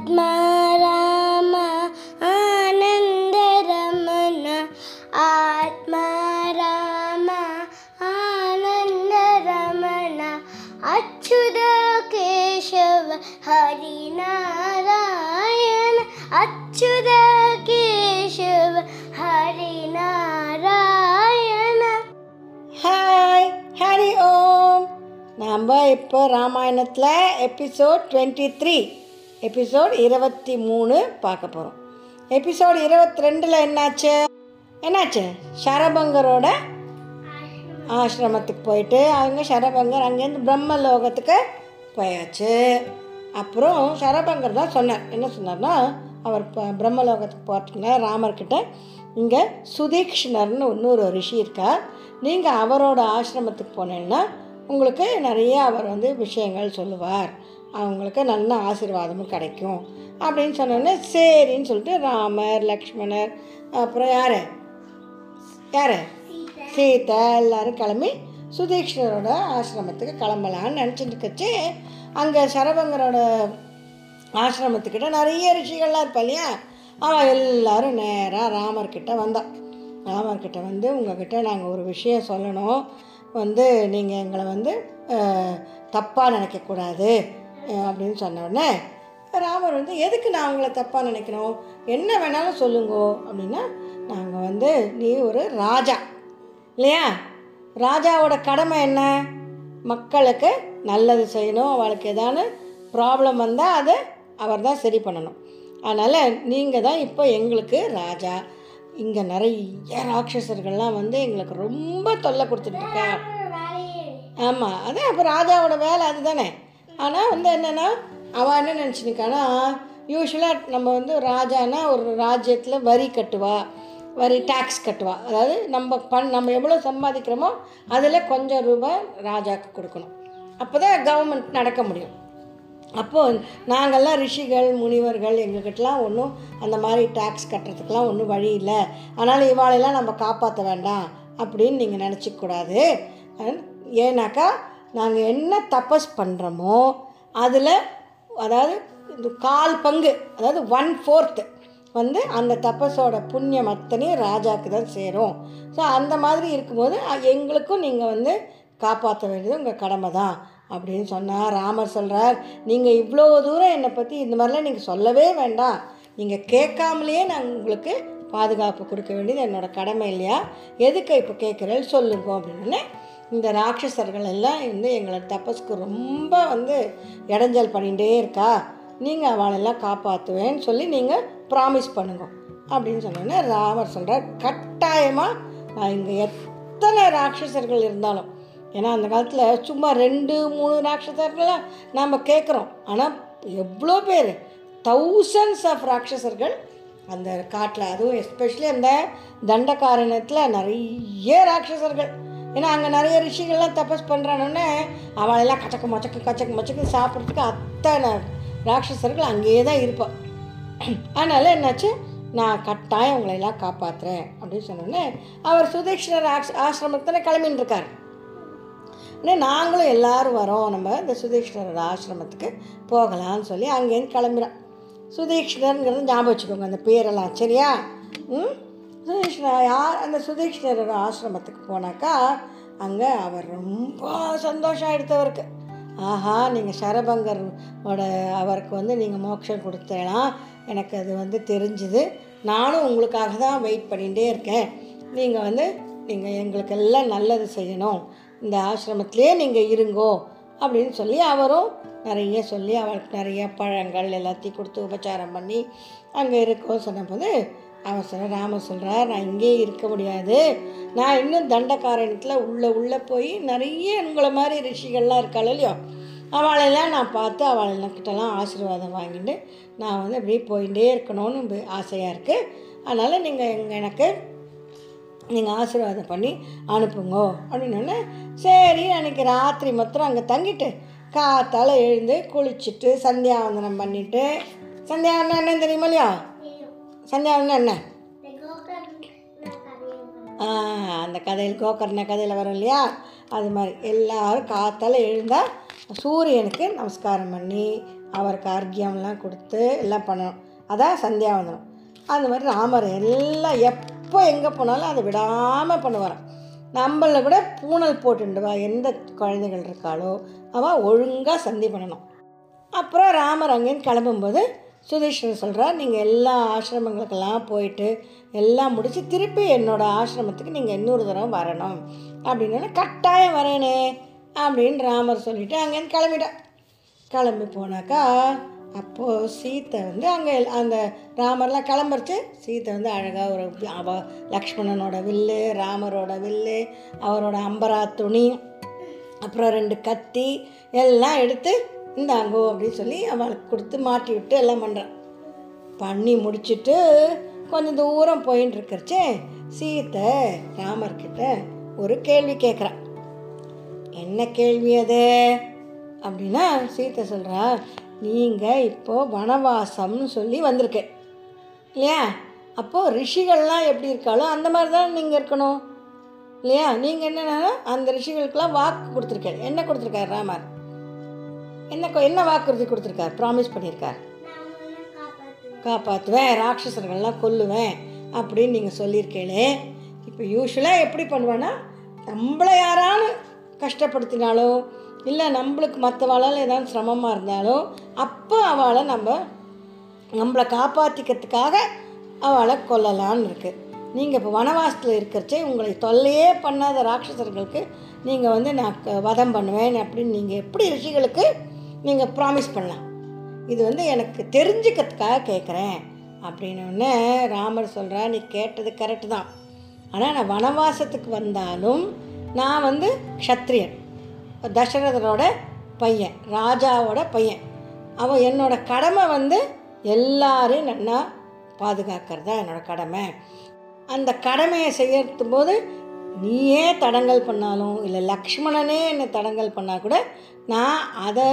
பத்மா ராமா ஆனந்த ரமண ஆத்மா ராமா ஆனந்த ரமண அச்சுத கேசவ ஹரிநாராயண அச்சுத கேசவ ஹரிநாராயண. ஹாய் ஹரி ஓம் நாம் இப்போ ராமாயணத்தில் எபிசோட் டுவெண்ட்டி த்ரீ எபிசோட் இருபத்தி மூணு பார்க்க போகிறோம் எபிசோட் இருபத்தி ரெண்டில் என்னாச்சு? என்னாச்சு? சரபங்கரோட ஆசிரமத்துக்கு போயிட்டு அவங்க சரபங்கர் அங்கேருந்து பிரம்மலோகத்துக்கு போயாச்சு. அப்புறம் சரபங்கர் தான் சொன்னார். என்ன சொன்னார்னா அவர் இப்போ பிரம்மலோகத்துக்கு போகிறதுக்குள்ள ராமர்கிட்ட இங்கே சுதீக்ஷ்ணர்னு இன்னொரு ரிஷி இருக்கார் நீங்கள் அவரோட ஆசிரமத்துக்கு போனீங்கன்னா உங்களுக்கு நிறைய அவர் வந்து விஷயங்கள் சொல்லுவார். அவங்களுக்கு நல்ல ஆசீர்வாதமும் கிடைக்கும். அப்படின்னு சொன்னோடனே சரின்னு சொல்லிட்டு ராமர் லக்ஷ்மணர் அப்புறம் யார்? யார்? சீதா. எல்லோரும் கிளம்பி சுதீக்ஷ்ணரோட ஆசிரமத்துக்கு கிளம்பலான்னு நினச்சிட்டு இருக்கச்சு. அங்கே சரபங்கரோட ஆசிரமத்துக்கிட்ட நிறைய ரிஷிகள்லாம் இருப்பா இல்லையா? அவன் எல்லோரும் நேராக ராமர்கிட்ட வந்தான் ராமர்கிட்ட வந்து உங்ககிட்ட நாங்கள் ஒரு விஷயம் சொல்லணும். வந்து நீங்கள் எங்களை வந்து தப்பாக நினைக்கக்கூடாது. அப்படின்னு சொன்ன உடனே ராமர் வந்து எதுக்கு நான் உங்களை தப்பாக நினைக்கணும்? என்ன வேணாலும் சொல்லுங்கோ. அப்படின்னா நாங்கள் வந்து நீ ஒரு ராஜா. இல்லையா? ராஜாவோட கடமை என்ன? மக்களுக்கு நல்லது செய்யணும். அவளுக்கு ஏதானு ப்ராப்ளம் வந்தால் அதை அவர் தான் சரி பண்ணணும். அதனால் நீங்கள் தான் இப்போ எங்களுக்கு ராஜா. இங்கே நிறைய ராட்சசர்கள்லாம் வந்து எங்களுக்கு ரொம்ப தொல்லை கொடுத்துட்ருக்கா ஆமாம் அதான் இப்போ ராஜாவோட வேலை அதுதானே? ஆனால் வந்து என்னென்னா அவள் என்ன நினச்சிருக்கானா யூஸ்வலாக நம்ம வந்து ராஜானா ஒரு ராஜ்யத்தில் வரி கட்டுவா வரி டேக்ஸ் கட்டுவா. அதாவது நம்ம பண் நம்ம எவ்வளோ சம்பாதிக்கிறோமோ அதில் கொஞ்சம் ரூபாய் ராஜாவுக்கு கொடுக்கணும். அப்போ தான் கவர்மெண்ட் நடக்க முடியும். அப்போது நாங்கள்லாம் ரிஷிகள் முனிவர்கள் எங்ககிட்டலாம் ஒன்றும் அந்த மாதிரி டேக்ஸ் கட்டுறதுக்கெலாம் ஒன்றும் வழி இல்லை. அதனால் இவாளெல்லாம் நம்ம காப்பாற்ற வேண்டாம் அப்படின்னு நீங்கள் நினச்சிக்கூடாது ஏன்னாக்கா நாங்கள் என்ன தபஸ் பண்ணுறோமோ அதில் அதாவது இந்த கால் பங்கு அதாவது ஒன் ஃபோர்த்து வந்து அந்த தபஸோட புண்ணியம் அத்தனையும் ராஜாவுக்கு தான் சேரும். ஸோ அந்த மாதிரி இருக்கும்போது எங்களுக்கும் நீங்கள் வந்து காப்பாற்ற வேண்டியது உங்கள் கடமை தான் அப்படின்னு சொன்னார். ராமர் சொல்கிறார் நீங்கள் இவ்வளோ தூரம் என்னை பற்றி இந்த மாதிரிலாம் நீங்கள் சொல்லவே வேண்டாம். நீங்கள் கேட்காமலேயே நான் உங்களுக்கு பாதுகாப்பு கொடுக்க வேண்டியது என்னோட கடமை இல்லையா? எதுக்கு இப்போ கேட்குறேன்னு சொல்லுங்க அப்படின்னு. இந்த ராட்சசர்கள் எல்லாம் வந்து எங்களை தபஸ்க்கு ரொம்ப வந்து இடைஞ்சல் பண்ணிகிட்டே இருக்கா. நீங்கள் அவளெல்லாம் காப்பாற்றுவேன்னு சொல்லி நீங்கள் ப்ராமிஸ் பண்ணுங்க. அப்படின்னு சொன்னோன்னே ராமர் சொல்கிறார் கட்டாயமாக நான் இங்கே எத்தனை ராட்சசர்கள் இருந்தாலும். ஏன்னா அந்த காலத்தில் சும்மா ரெண்டு மூணு ராட்சசர்களாக நாம் கேட்குறோம் ஆனால் எவ்வளோ பேர் தௌசண்ட்ஸ் ஆஃப் ராட்சசர்கள் அந்த காட்டில் அதுவும் எஸ்பெஷலி அந்த தண்டகாரணத்தில் நிறைய ராட்சசர்கள். ஏன்னா அங்கே நிறைய ரிஷிகள்லாம் தபஸ் பண்ணுறானோடனே அவளெல்லாம் கச்சக்கு மச்சக்கு கச்சக்கு மச்சக்கு சாப்பிட்றதுக்கு அத்தனை ராட்சசர்கள் அங்கேயே தான் இருப்பாள் அதனால் என்னாச்சு? நான் கட்டாயம் உங்களை எல்லாம் காப்பாற்றுறேன் அப்படின்னு சொன்னோடனே அவர் சுதீக்ஷணர் ஆஸ் ஆசிரமத்தில் கிளம்பின்னு இருக்கார் நாங்களும் எல்லாரும் வரோம் நம்ம இந்த சுதீக்ஷணர் ஆசிரமத்துக்கு போகலான்னு சொல்லி அங்கேருந்து கிளம்புறோம். சுதீக்ஷணருங்கிறது ஞாபகம் வச்சுக்கோங்க அந்த பேரெல்லாம் சரியா? ம்? சுதீக்ஷணர் யார் அந்த சுதீக்ஷணர் ஆசிரமத்துக்கு போனாக்கா அங்கே அவர் ரொம்ப சந்தோஷம் எடுத்தவருக்கு. ஆஹா நீங்கள் சரபங்கரோட அவருக்கு வந்து நீங்கள் மோட்சம் கொடுத்தலாம் எனக்கு அது வந்து தெரிஞ்சுது. நானும் உங்களுக்காக தான் வெயிட் பண்ணிகிட்டே இருக்கேன். நீங்கள் வந்து நீங்கள் எங்களுக்கு எல்லாம் நல்லது செய்யணும். இந்த ஆசிரமத்திலே நீங்கள் இருங்கோ அப்படின்னு சொல்லி அவரும் நிறைய சொல்லி அவளுக்கு நிறைய பழங்கள் எல்லாத்தையும் கொடுத்து உபச்சாரம் பண்ணி அங்கே இருக்கோம் சொன்னபோது அவன் சொல்ற ராம சொல்கிறார் நான் இங்கேயே இருக்க முடியாது. நான் இன்னும் தண்டக்காரணத்தில் உள்ளே உள்ளே போய் நிறைய உங்களை மாதிரி ரிஷிகள்லாம் இருக்காள் இல்லையோ? அவளெல்லாம் நான் பார்த்து அவளெல்லாம் ஆசீர்வாதம் வாங்கிட்டு நான் வந்து அப்படியே போயிட்டே இருக்கணும்னு ஆசையாக இருக்குது அதனால் நீங்கள் எங்கள் எனக்கு நீங்கள் ஆசீர்வாதம் பண்ணி அனுப்புங்கோ. அப்படின்னோடனே சரி அன்றைக்கி ராத்திரி மாத்திரம் அங்கே தங்கிட்டு காத்தால் எழுந்து குளிச்சுட்டு சந்தியாவந்தனம் பண்ணிவிட்டு சந்தியாவந்தனம் என்ன தெரியுமா இல்லையா? சந்தியாவந்தனம் என்ன? ஆ, அந்த கதையில் கோகர்ண கதையில் வரும் இல்லையா? அது மாதிரி. எல்லாரும் காத்தால எழுந்தால் சூரியனுக்கு நமஸ்காரம் பண்ணி அவருக்கு அர்க்கியம்லாம் கொடுத்து எல்லாம் பண்ணணும். அதான் சந்தியாவந்தனம் அந்த மாதிரி ராமர் எல்லாம் எப்போ எங்கே போனாலும் அதை விடாமல் பண்ணுவாராம். நம்மள கூட பூனல் போட்டுண்டு வா எந்த குழந்தைகள் இருக்காளோ அவள் ஒழுங்காக சந்தி பண்ணணும். அப்புறம் ராமர் அங்கேருந்து கிளம்பும்போது சுதீஷ்வர் சொல்கிறார் நீங்கள் எல்லா ஆசிரமங்களுக்கெல்லாம் போயிட்டு எல்லாம் முடித்து திருப்பி என்னோடய ஆசிரமத்துக்கு நீங்கள் இன்னொரு தடவை வரணும். அப்படின்னு கட்டாயம் வரேனே அப்படின்னு ராமர் சொல்லிவிட்டு அங்கேருந்து கிளம்பிட்டான் கிளம்பி போனாக்கா அப்போது சீத்தை வந்து அங்கே அந்த ராமர்லாம் கிளம்புறச்சு சீத்தை வந்து அழகாக ஒரு அவ லக்ஷ்மணனோட வில்லு ராமரோட வில்லு அவரோட அம்பரா துணி அப்புறம் ரெண்டு கத்தி எல்லாம் எடுத்து இந்தாங்கோ அப்படின்னு சொல்லி அவளுக்கு கொடுத்து மாட்டி விட்டு எல்லாம் பண்ணுறான் பண்ணி முடிச்சுட்டு கொஞ்சம் தூரம் போயின்னு இருக்கிறச்சே சீத்தை ராமர்கிட்ட ஒரு கேள்வி கேட்குறான் என்ன கேள்வி அது? அப்படின்னா சீத்தை சொல்கிறா நீங்கள் இப்போது வனவாசம்னு சொல்லி வந்திருக்கேன் இல்லையா? அப்போது ரிஷிகள்லாம் எப்படி இருக்காளோ அந்த மாதிரி தான் நீங்கள் இருக்கணும். இல்லையா? நீங்கள் என்னென்னா அந்த ரிஷிகளுக்கெல்லாம் வாக்கு கொடுத்துருக்காரு என்ன கொடுத்துருக்காரு ராமர்? என்ன என்ன வாக்குறுதி கொடுத்துருக்கார்? ப்ராமிஸ் பண்ணியிருக்கார். காப்பாற்றுவேன் ராட்சசர்கள்லாம் கொல்லுவேன் அப்படின்னு நீங்கள் சொல்லியிருக்கேனே இப்போ யூஸ்வலாக எப்படி பண்ணுவேன்னா நம்மளை யாராலும் கஷ்டப்படுத்தினாலோ இல்லை நம்மளுக்கு மற்றவாளால் ஏதாவது சிரமமாக இருந்தாலோ அப்போ அவளை நம்ம நம்மளை காப்பாற்றிக்கிறதுக்காக அவளை கொல்லலான்னு இருக்குது நீங்கள் இப்போ வனவாசத்தில் இருக்கிறச்சே உங்களை தொல்லையே பண்ணாத ராட்சசர்களுக்கு நீங்கள் வந்து நான் வதம் பண்ணுவேன் அப்படின்னு நீங்கள் எப்படி ரிஷிகளுக்கு நீங்கள் ப்ராமிஸ் பண்ணலாம். இது வந்து எனக்கு தெரிஞ்சுக்கிறதுக்காக கேட்குறேன் அப்படின்னோடனே ராமர் சொல்கிறா நீ கேட்டது கரெக்டு தான். ஆனால் நான் வனவாசத்துக்கு வந்தாலும் நான் வந்து க்ஷத்ரியன். தசரதனோட பையன் ராஜாவோட பையன். அவன் என்னோட கடமை வந்து எல்லாரையும் நல்லா பாதுகாக்கிறது தான் என்னோடய கடமை. அந்த கடமையை செய்யறது போது நீயே தடங்கல் பண்ணாலும் இல்லை லக்ஷ்மணனே என்னை தடங்கல் பண்ணால் கூட நான் அதை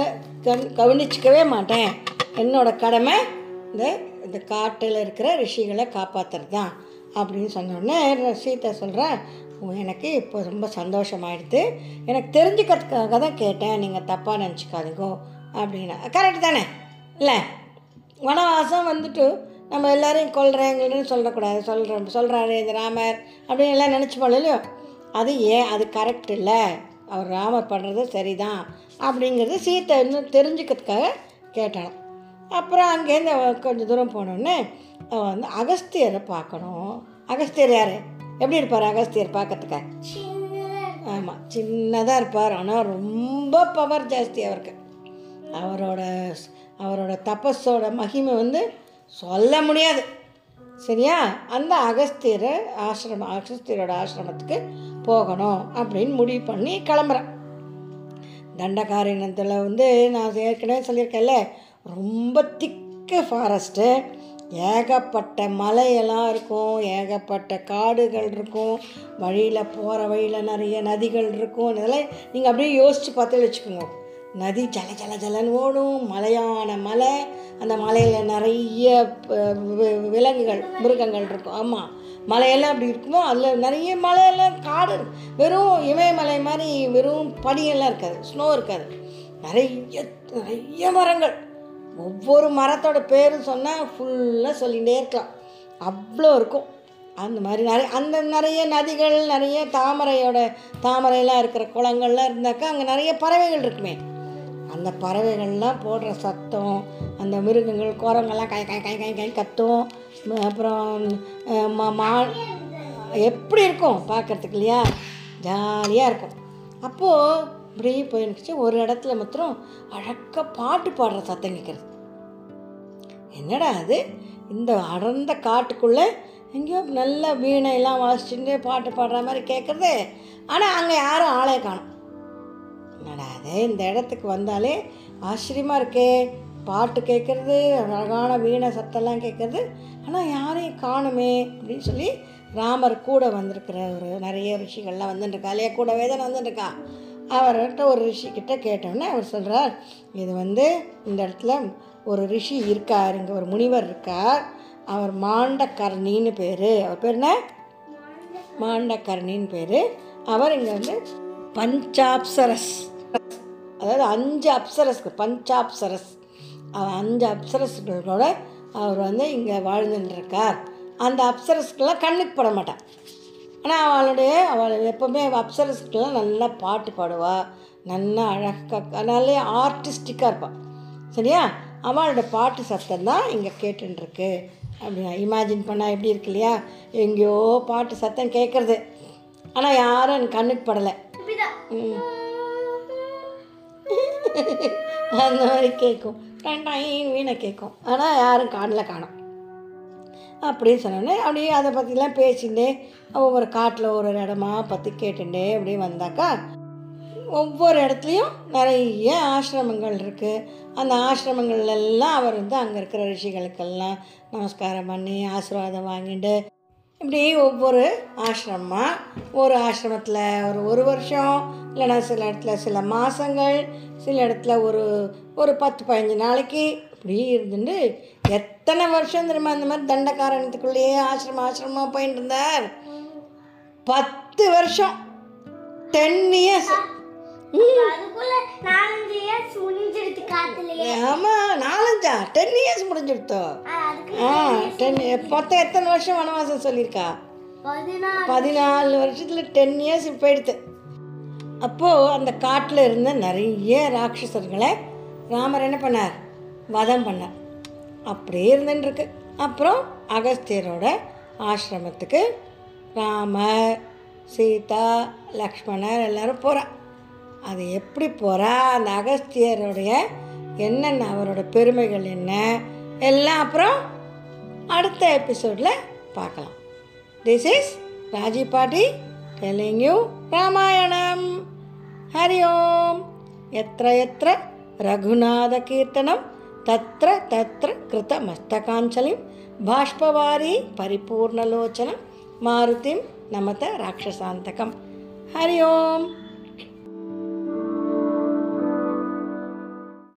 கண் கவனிச்சிக்கவே மாட்டேன். என்னோட கடமை இந்த இந்த காட்டில் இருக்கிற ரிஷிகளை காப்பாற்றுறது தான் அப்படின்னு சொன்னோடனே சீதா சொல்கிறேன் எனக்கு இப்போ ரொம்ப சந்தோஷமாயிடுது எனக்கு தெரிஞ்சுக்கிறதுக்காக தான் கேட்டேன். நீங்கள் தப்பாக நினச்சிக்காதீங்கோ அப்படின்னா. கரெக்டு தானே? இல்லை. வனவாசம் வந்துட்டு நம்ம எல்லாரையும் கொல்றேங்கன்னு சொல்லக்கூடாது. சொல்கிறோம் சொல்கிறாரு இந்த ராமர் அப்படின்னு எல்லாம் நினச்சிப்போம் இல்லையோ? அது ஏன்? அது கரெக்ட் இல்லை. அவர் ராமர் பண்ணுறது சரிதான் அப்படிங்கிறது சீத்தை இன்னும் தெரிஞ்சுக்கிறதுக்காக கேட்டான் அப்புறம் அங்கேருந்து கொஞ்சம் தூரம் போனோடனே அவள் வந்து அகஸ்தியரை பார்க்கணும். அகஸ்தியர் யார்? எப்படி இருப்பார் அகஸ்தியர் பார்க்கறதுக்கு? ஆமாம் சின்னதாக இருப்பார். ஆனால் ரொம்ப பவர் ஜாஸ்தி அவருக்கு. அவரோட அவரோட தபஸோட மகிமை வந்து சொல்ல முடியாது. சரியா? அந்த அகஸ்தியரை ஆசிரமம் அகஸ்தியரோட ஆசிரமத்துக்கு போகணும் அப்படின்னு முடிவு பண்ணி கிளம்புறேன் தண்டகாரண்யத்தில் வந்து நான் ஏற்கனவே சொல்லியிருக்கேன்ல ரொம்ப திக்கு ஃபாரஸ்ட்டு ஏகப்பட்ட மலையெல்லாம் இருக்கும் ஏகப்பட்ட காடுகள் இருக்கும் வழியில் போகிற வழியில் நிறைய நதிகள் இருக்கும் இதெல்லாம் நீங்கள் அப்படியே யோசித்து பார்த்து வச்சுக்கோங்க. நதி ஜல ஜல ஜலன்னு ஓடும். மலையான மலை. அந்த மலையில் நிறைய விலங்குகள் மிருகங்கள் இருக்கும். ஆமாம் மலையெல்லாம் அப்படி இருக்குமோ அதில் நிறைய மலையெல்லாம் காடு வெறும் இமயமலை மாதிரி வெறும் பனியெல்லாம் இருக்காது. ஸ்னோ இருக்காது. நிறைய நிறைய மரங்கள். ஒவ்வொரு மரத்தோட பேரும் சொன்னால் ஃபுல்லாக சொல்லிகிட்டே இருக்கலாம். அவ்வளோ இருக்கும். அந்த மாதிரி நிறைய அந்த நிறைய நதிகள் நிறைய தாமரையோட தாமரையெல்லாம் இருக்கிற குளங்கள்லாம் இருந்தாக்கா அங்கே நிறைய பறவைகள் இருக்குமே. அந்த பறவைகள்லாம் போடுற சத்தம் அந்த மிருகங்கள் குரங்கெல்லாம் கை கை கை கை கை கத்தும். அப்புறம் மா மா- எப்படி இருக்கும் பார்க்கறதுக்கு இல்லையா? ஜாலியாக இருக்கும். அப்போது இப்படியே போயிருந்துச்சு. ஒரு இடத்துல மாத்திரம் அழகாக பாட்டு பாடுற சத்தம் கேட்குறது என்னடா அது? இந்த அடர்ந்த காட்டுக்குள்ளே எங்கேயோ நல்ல வீணையெல்லாம் வாசிச்சுட்டு பாட்டு பாடுற மாதிரி கேட்குறது ஆனால் அங்கே யாரும் ஆளே காணும். என்னடா அது இந்த இடத்துக்கு வந்தாலே ஆச்சரியமாக இருக்கே. பாட்டு கேட்குறது அழகான வீணை சத்தம்லாம் கேட்குறது ஆனால் யாரையும் காணுமே அப்படின்னு சொல்லி ராமர் கூட வந்திருக்கிற ஒரு நிறைய ரிஷிகள்லாம் வந்துட்டுருக்கா. இல்லையா கூடவே தானே வந்துட்டுருக்கா அவர்கிட்ட ஒரு ரிஷிக்கிட்ட கேட்டோன்னே அவர் சொல்கிறார் இது வந்து இந்த இடத்துல ஒரு ரிஷி இருக்கார் இங்கே ஒரு முனிவர் இருக்கார். அவர் மாண்டக்கர்ணின்னு பேர். அவர் பேர் என்ன? மாண்டகர்ணின்னு பேர். அவர் இங்கே வந்து பஞ்சாப்சரஸ் அதாவது அஞ்சு அப்சரஸ்க்கு பஞ்சாப்சரஸ் அஞ்சு அப்சரஸ்களோட அவர் வந்து இங்கே வாழ்ந்துட்டு இருக்கார் அந்த அப்சரஸ்கெல்லாம் கண்ணுக்கு பட மாட்டான் ஆனால் அவளுடைய அவள் எப்போவுமே அப்சரஸ்க்கெல்லாம் நல்லா பாட்டு பாடுவா. நல்லா அழகாக நல்ல ஆர்டிஸ்டிக்காக இருப்பாள் சரியா? அவளோட பாட்டு சத்தம் தான் இங்கே கேட்டுருக்கு அப்படின்னா இமேஜின் பண்ணால் எப்படி இருக்கு இல்லையா? எங்கேயோ பாட்டு சத்தம் கேட்குறது ஆனால் யாரும் எனக்கு கண்ணுக்கு படலை. ம். அந்த மாதிரி கேட்கும். டைன் வீணை கேட்கும்? ஆனால் யாரும் காணில் காணும். அப்படின்னு சொன்னோடனே அப்படியே அதை பற்றிலாம் பேசிட்டு ஒவ்வொரு காட்டில் ஒரு ஒரு இடமா பற்றி கேட்டுட்டே அப்படியே வந்தாக்கா ஒவ்வொரு இடத்துலையும் நிறைய ஆசிரமங்கள் இருக்குது அந்த ஆசிரமங்கள்லாம் அவர் வந்து அங்கே இருக்கிற ரிஷிகளுக்கெல்லாம் நமஸ்காரம் பண்ணி ஆசீர்வாதம் வாங்கிட்டு இப்படி ஒவ்வொரு ஆசிரமமாக ஒரு ஆசிரமத்தில் ஒரு ஒரு வருஷம் இல்லைன்னா சில இடத்துல சில மாதங்கள் சில இடத்துல ஒரு ஒரு பத்து பதினஞ்சு நாளைக்கு இப்படி இருந்துட்டு எத்தனை வருஷம் தெரியுமா அந்த மாதிரி தண்டக்காரணத்துக்குள்ளேயே ஆசிரமம் ஆசிரமமாக போயின்னு இருந்தார்? பத்து வருஷம். டென் இயர்ஸ் ஆமாம் நாலஞ்சா டென் இயர்ஸ் முடிஞ்சிடுத்தோ ஆ, அதுக்கு ஆ டென் மொத்தம் எத்தனை வருஷம் வனவாசம் சொல்லியிருக்கா? பதினாலு. வருஷத்தில் டென் இயர்ஸ் போயிடுது. அப்போது அந்த காட்டில் இருந்த நிறைய ராட்சசர்களை ராமர் என்ன பண்ணார்? வதம் பண்ணார். அப்படியே இருந்துன்னு இருக்கு அப்புறம் அகஸ்தியரோட ஆசிரமத்துக்கு ராமர் சீதா லக்ஷ்மணர் எல்லாரும் போகிறா அது எப்படி போகிறா அந்த அகஸ்தியருடைய என்னென்ன அவரோட பெருமைகள் என்ன? எல்லாம் அப்புறம் அடுத்த எபிசோடில் பார்க்கலாம். This is Raji paati telling you Ramayanam Hari Om எத்த எத்த ரகுநாத கீர்த்தனம் தத்திர தத்திர கிருத மஸ்தகாஞ்சலிம் பாஷ்பவாரி பரிபூர்ணலோச்சனம் மாருதிம் நமத ராட்சசாந்தகம் ஹரி ஓம்